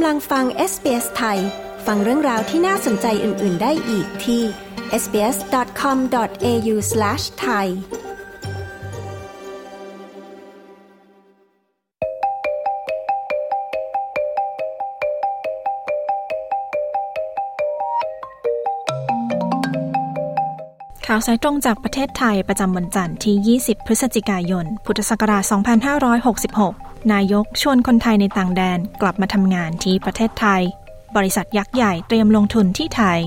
กำลังฟัง SBS ไทย ฟังเรื่องราวที่น่าสนใจอื่น ๆ ได้อีกที่ sbs.com.au/thai ข่าวสายตรงจากประเทศไทยประจำวันจันทร์ที่ 20 พฤศจิกายน พุทธศักราช 2566 นายกชวนคนไทยในต่างแดนกลับมาทำงานที่ประเทศไทย บริษัทยักษ์ใหญ่เตรียมลงทุนที่ไทย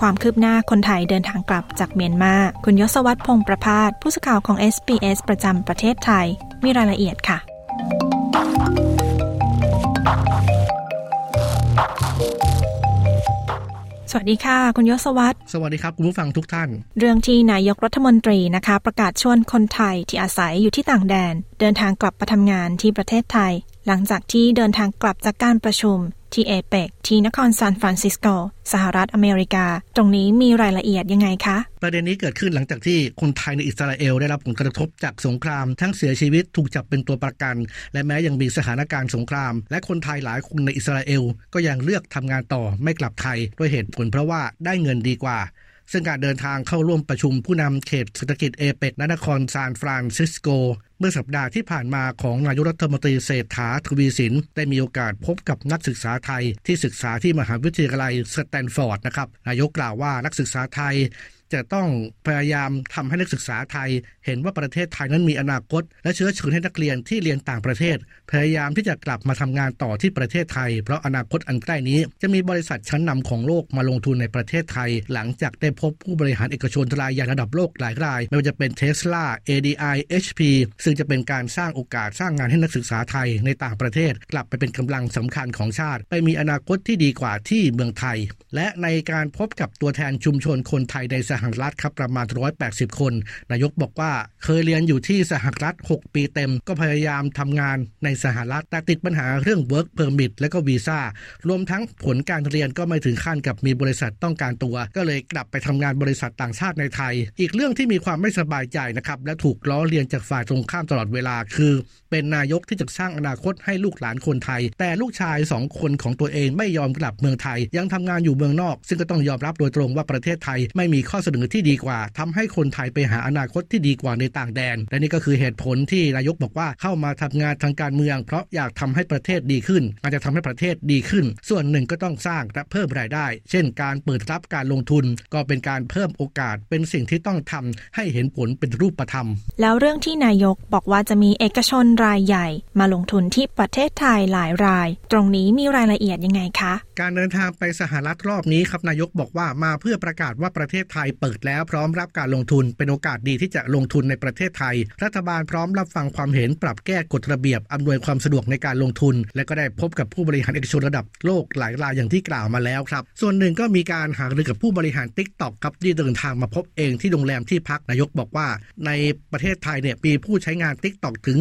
ความคืบหน้าคนไทยเดินทางกลับจากเมียนมา คุณยศวัตรพงษ์ประพาสผู้สื่อข่าวของ SBS ประจำประเทศไทย มีรายละเอียดค่ะ สวัสดีค่ะ คุณยศวัตรสวัสดีครับ คุณผู้ฟังทุกท่าน เรื่องที่นายกรัฐมนตรีนะคะ ประกาศชวนคนไทยที่อาศัยอยู่ที่ต่างแดน เดินทางกลับมาทำงานที่ประเทศไทย หลังจากที่เดินทางกลับจากการประชุม ที่เอเปกที่นครซานฟรานซิสโก สหรัฐอเมริกา ตรงนี้มีรายละเอียดยังไงคะ ประเด็นนี้เกิดขึ้นหลังจากที่คนไทยในอิสราเอลได้รับผลกระทบจากสงคราม ทั้งเสียชีวิตถูกจับเป็นตัวประกัน และแม้ยังมีสถานการณ์สงคราม และคนไทยหลายคนในอิสราเอล ก็ยังเลือกทำงานต่อไม่กลับไทยด้วยเหตุผลเพราะว่าได้เงินดีกว่าซึ่งการเดินทางเข้าร่วมประชุมผู้นำเขตเศรษฐกิจเอเปก ณ นครซานฟรานซิสโก เมื่อสัปดาห์ที่ผ่านมาของนายกรัฐมนตรีเศรษฐาทวีสิน ได้มีโอกาสพบกับนักศึกษาไทยที่ศึกษาที่มหาวิทยาลัยสแตนฟอร์ดนะครับนายกกล่าวว่านักศึกษาไทย จะต้องพยายามทำให้นักศึกษาไทย เห็นว่าประเทศไทยนั้นมีอนาคต และเชื้อเชิญให้นักเรียนที่เรียนต่างประเทศ พยายามที่จะกลับมาทำงานต่อที่ประเทศไทย เพราะอนาคตอันใกล้นี้จะมีบริษัทชั้นนำของโลกมาลงทุนในประเทศไทย หลังจากได้พบผู้บริหารเอกชนรายใหญ่ระดับโลกหลายราย ไม่ว่าจะเป็น Tesla ADI HP ซึ่งจะเป็นการสร้างโอกาสสร้างงานให้นักศึกษาไทยในต่างประเทศ กลับไปเป็นกำลังสำคัญของชาติ ไปมีอนาคตที่ดีกว่าที่เมืองไทย และในการพบกับตัวแทนชุมชนคนไทยในสหหรัฐครับประมาณ 180 คน นายกบอกว่าเคยเรียนอยู่ที่สหรัฐ 6 ปีเต็ม ก็พยายามทำงานในสหรัฐ แต่ติดปัญหาเรื่อง work permit และก็วีซ่ารวมทั้งผลการเรียนก็ไม่ถึงขั้นกับมีบริษัทต้องการตัว ก็เลยกลับไปทำงานบริษัทต่างชาติในไทย อีกเรื่องที่มีความไม่สบายใจนะครับและถูกล้อเลียนจากฝ่ายตรงข้ามตลอดเวลาคือ เป็นนายกที่จะสร้างอนาคตให้ลูกหลานคนไทย แต่ลูกชายสองคนของตัวเองไม่ยอมกลับเมืองไทย ยังทำงานอยู่เมืองนอก ซึ่งก็ต้องยอมรับโดยตรงว่าประเทศไทยไม่มีข้อเสนอที่ดีกว่าทำให้คนไทยไปหาอนาคตที่ดีกว่าในต่างแดน และนี่ก็คือเหตุผลที่นายกบอกว่าเข้ามาทำงานทางการเมือง เพราะอยากทำให้ประเทศดีขึ้นอาจจะทำให้ประเทศดีขึ้น ส่วนหนึ่งก็ต้องสร้างและเพิ่มรายได้ เช่น การเปิดรับการลงทุน ก็เป็นการเพิ่มโอกาสเป็นสิ่งที่ต้องทำให้เห็นผลเป็นรูปธรรม แล้วเรื่องที่นายกบอกว่าจะมีเอกชนรายใหญ่ มาลงทุนที่ประเทศไทยหลายราย ตรงนี้มีรายละเอียดยังไงคะ การเดินทางไปสหรัฐรอบนี้ครับนายกบอกว่ามาเพื่อประกาศว่าประเทศไทยเปิดแล้วพร้อมรับการลงทุนเป็นโอกาสดีที่จะลงทุนในประเทศไทย รัฐบาลพร้อมรับฟังความเห็นปรับแก้กฎระเบียบอำนวยความสะดวกในการลงทุน และก็ได้พบกับผู้บริหารเอกชนระดับโลกหลายรายอย่างที่กล่าวมาแล้วครับ ส่วนหนึ่งก็มีการหารือกับผู้บริหารติ๊กต็อกครับที่เดินทางมาพบเองที่โรงแรมที่พักนายกบอกว่า ในประเทศไทยเนี่ยมีผู้ใช้งานติ๊กต็อกถึง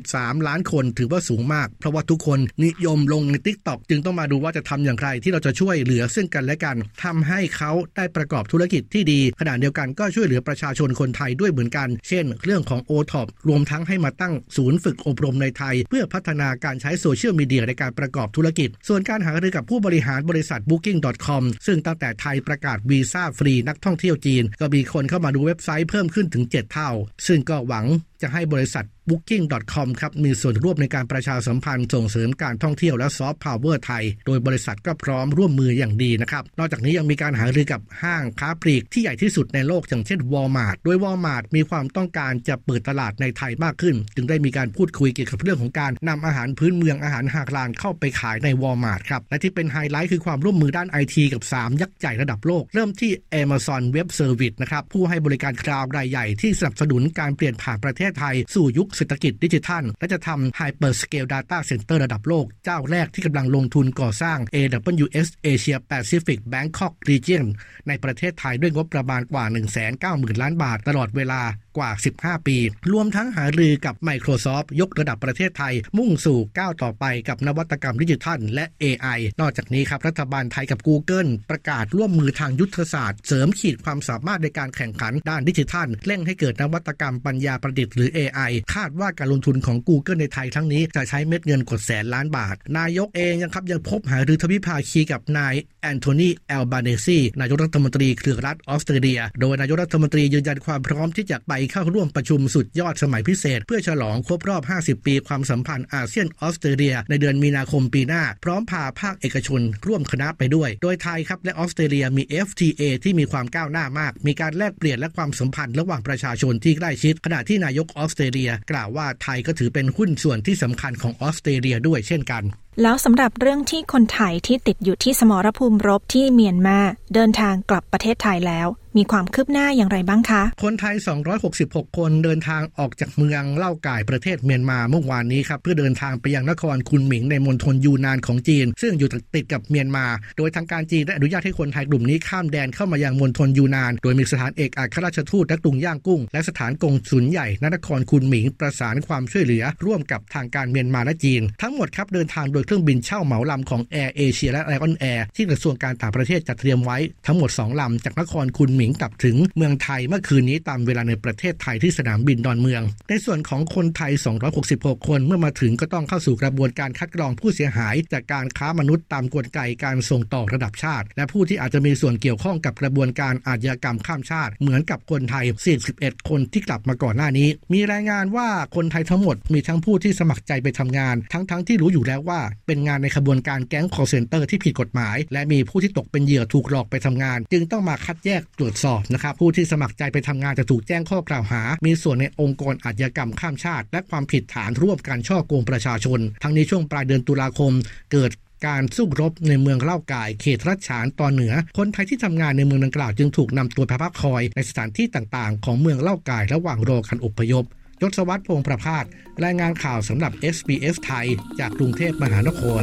43 ล้านคนถือว่าสูงมาก เพราะว่าทุกคนนิยมลงในติ๊กต็อกจึงต้องมาดูว่าจะทำอย่างไรที่เราจะช่วยเหลือซึ่งกันและกันทำให้เขาได้ประกอบธุรกิจที่ดี ขณะเดียวกันก็ช่วยเหลือประชาชนคนไทยด้วยเหมือนกัน เช่น เรื่องของ o t o p รวมทั้งให้มาตั้งศูนย์ฝึกอบรมในไทย เพื่อพัฒนาการใช้โซเชียลมีเดียในการประกอบธุรกิจ ส่วนการหารือกับผู้บริหารบริษัท Booking.com ซึ่งตั้งแต่ไทยประกาศวีซ่าฟรีนักท่องเที่ยวจีน ก็มีคนเข้ามาดูเว็บไซต์เพิ่มขึ้นถึง 7 เท่า ซึ่งก็หวัง จะให้บริษัท Booking.com ครับมีส่วนร่วมในการประชาสัมพันธ์ส่งเสริมการท่องเที่ยวและซอฟต์พาวเวอร์ไทย โดยบริษัทก็พร้อมร่วมมืออย่างดีนะครับ นอกจากนี้ยังมีการหารือกับห้างค้าปลีกที่ใหญ่ที่สุดในโลกอย่างเช่น Walmart โดย Walmart มีความต้องการจะเปิดตลาดในไทยมากขึ้น จึงได้มีการพูดคุยเกี่ยวกับเรื่องของการนำอาหารพื้นเมืองอาหารฮาลาลเข้าไปขายใน Walmart ครับและที่เป็นไฮไลท์คือความร่วมมือด้านไอทีกับ 3 ยักษ์ใหญ่ระดับโลก เริ่มที่ Amazon Web Service นะครับผู้ให้บริการคลาวด์รายใหญ่ที่สนับสนุนการเปลี่ยนผ่านประเทศไทยสู่ยุคเศรษฐกิจดิจิทัล และจะทำ Hyperscale Data Center ระดับโลกเจ้าแรกที่กำลังลงทุนก่อสร้าง AWS Asia Pacific Bangkok Region ในประเทศไทยด้วยงบประมาณกว่า 190,000 ล้านบาทตลอดเวลากว่า 15 ปี รวมทั้งหารือกับ Microsoft ยกระดับประเทศไทย มุ่งสู่ก้าวต่อไปกับนวัตกรรมดิจิทัล และ AI นอกจากนี้ครับรัฐบาลไทยกับ Google ประกาศร่วมมือทางยุทธศาสตร์ เสริมขีดความสามารถในการแข่งขันด้านดิจิทัลเร่งให้เกิดนวัตกรรมปัญญาประดิษฐ์หรือ AI คาดว่าการลงทุนของ Google ในไทยทั้งนี้จะใช้เม็ดเงินกว่าแสนล้านบาท นายกเองยังครับยังพบหารือทวิภาคีกับนายแอนโทนีแอลบาเนซีนายกรัฐมนตรีเครือรัฐออสเตรเลีย โดยนายกรัฐมนตรียืนยันความพร้อมที่จะไปเข้าร่วมประชุมสุดยอดสมัยพิเศษ เพื่อฉลองครบรอบ 50 ปีความสัมพันธ์อาเซียนออสเตรเลีย ในเดือนมีนาคมปีหน้า พร้อมพาภาคเอกชนร่วมคณะไปด้วย โดยไทยครับและออสเตรเลียมี FTA ที่มีความก้าวหน้ามาก มีการแลกเปลี่ยนและความสัมพันธ์ระหว่างประชาชนที่ใกล้ชิด ขณะที่นายกออสเตรเลีย กล่าวว่าไทยก็ถือเป็นหุ้นส่วนที่สำคัญของออสเตรเลียด้วยเช่นกันแล้วสำหรับเรื่องที่คนไทยที่ติดอยู่ที่สมรภูมิรบที่เมียนมาเดินทางกลับประเทศไทยแล้ว มีความคืบหน้าอย่างไรบ้างคะ คนไทย 266 คนเดินทางออกจากเมืองเล่าก่ายประเทศเมียนมาเมื่อวานนี้ครับเพื่อเดินทางไปยังนครคุนหมิงในมณฑลยูนานของจีน ซึ่งอยู่ติดกับเมียนมา โดยทางการจีนได้อนุญาตให้คนไทยกลุ่มนี้ข้ามแดนเข้ามายังมณฑลยูนาน โดยมีสถานเอกอัครราชทูตณกรุงย่างกุ้ง และสถานกงสุลใหญ่นครคุนหมิงประสานความช่วยเหลือ ร่วมกับทางการเมียนมาและจีน ทั้งหมดครับเดินทางโดยเครื่องบินเช่าเหมาลำของแอร์เอเชียและไลออนแอร์ที่กระทรวงการต่างประเทศจัดเตรียมไว้ทั้งหมด2ลำจากนครคุนหมิงกลับถึงเมืองไทยเมื่อคืนนี้ตามเวลาในประเทศไทยที่สนามบินดอนเมือง ในส่วนของคนไทย 266 คนเมื่อมาถึงก็ต้องเข้าสู่กระบวนการคัดกรองผู้เสียหาย จากการค้ามนุษย์ตามกลไกการส่งต่อระดับชาติ และผู้ที่อาจจะมีส่วนเกี่ยวข้องกับกระบวนการอาชญากรรมข้ามชาติ เหมือนกับคนไทย 41 คนที่กลับมาก่อนหน้านี้ มีรายงานว่าคนไทยทั้งหมดมีทั้งผู้ที่สมัครใจไปทำงาน ทั้งๆทที่รู้อยู่แล้วว่า เป็นงานในขบวนการแก๊งคอเซนเตอร์ที่ผิดกฎหมาย และมีผู้ที่ตกเป็นเหยื่อถูกหลอกไปทำงาน จึงต้องมาคัดแยกตรวจสอบนะครับผู้ที่สมัครใจไปทำงานจะถูกแจ้งข้อกล่าวหา มีส่วนในองค์กรอาชญากรรมข้ามชาติ และความผิดฐานร่วมการช่อโกงประชาชน ทั้งนี้ช่วงปลายเดือนตุลาคม เกิดการสู้รบในเมืองเล่ากาย เขตรัชฉานตอนเหนือ คนไทยที่ทำงานในเมืองดังกล่าวจึงถูกนำตัวไปพักคอยในสถานที่ต่างๆ ของเมืองเล่ากายระหว่างรอการอพยพยศวัตรพงประพาสรายงานข่าวสำหรับ SBS ไทย จากกรุงเทพมหานคร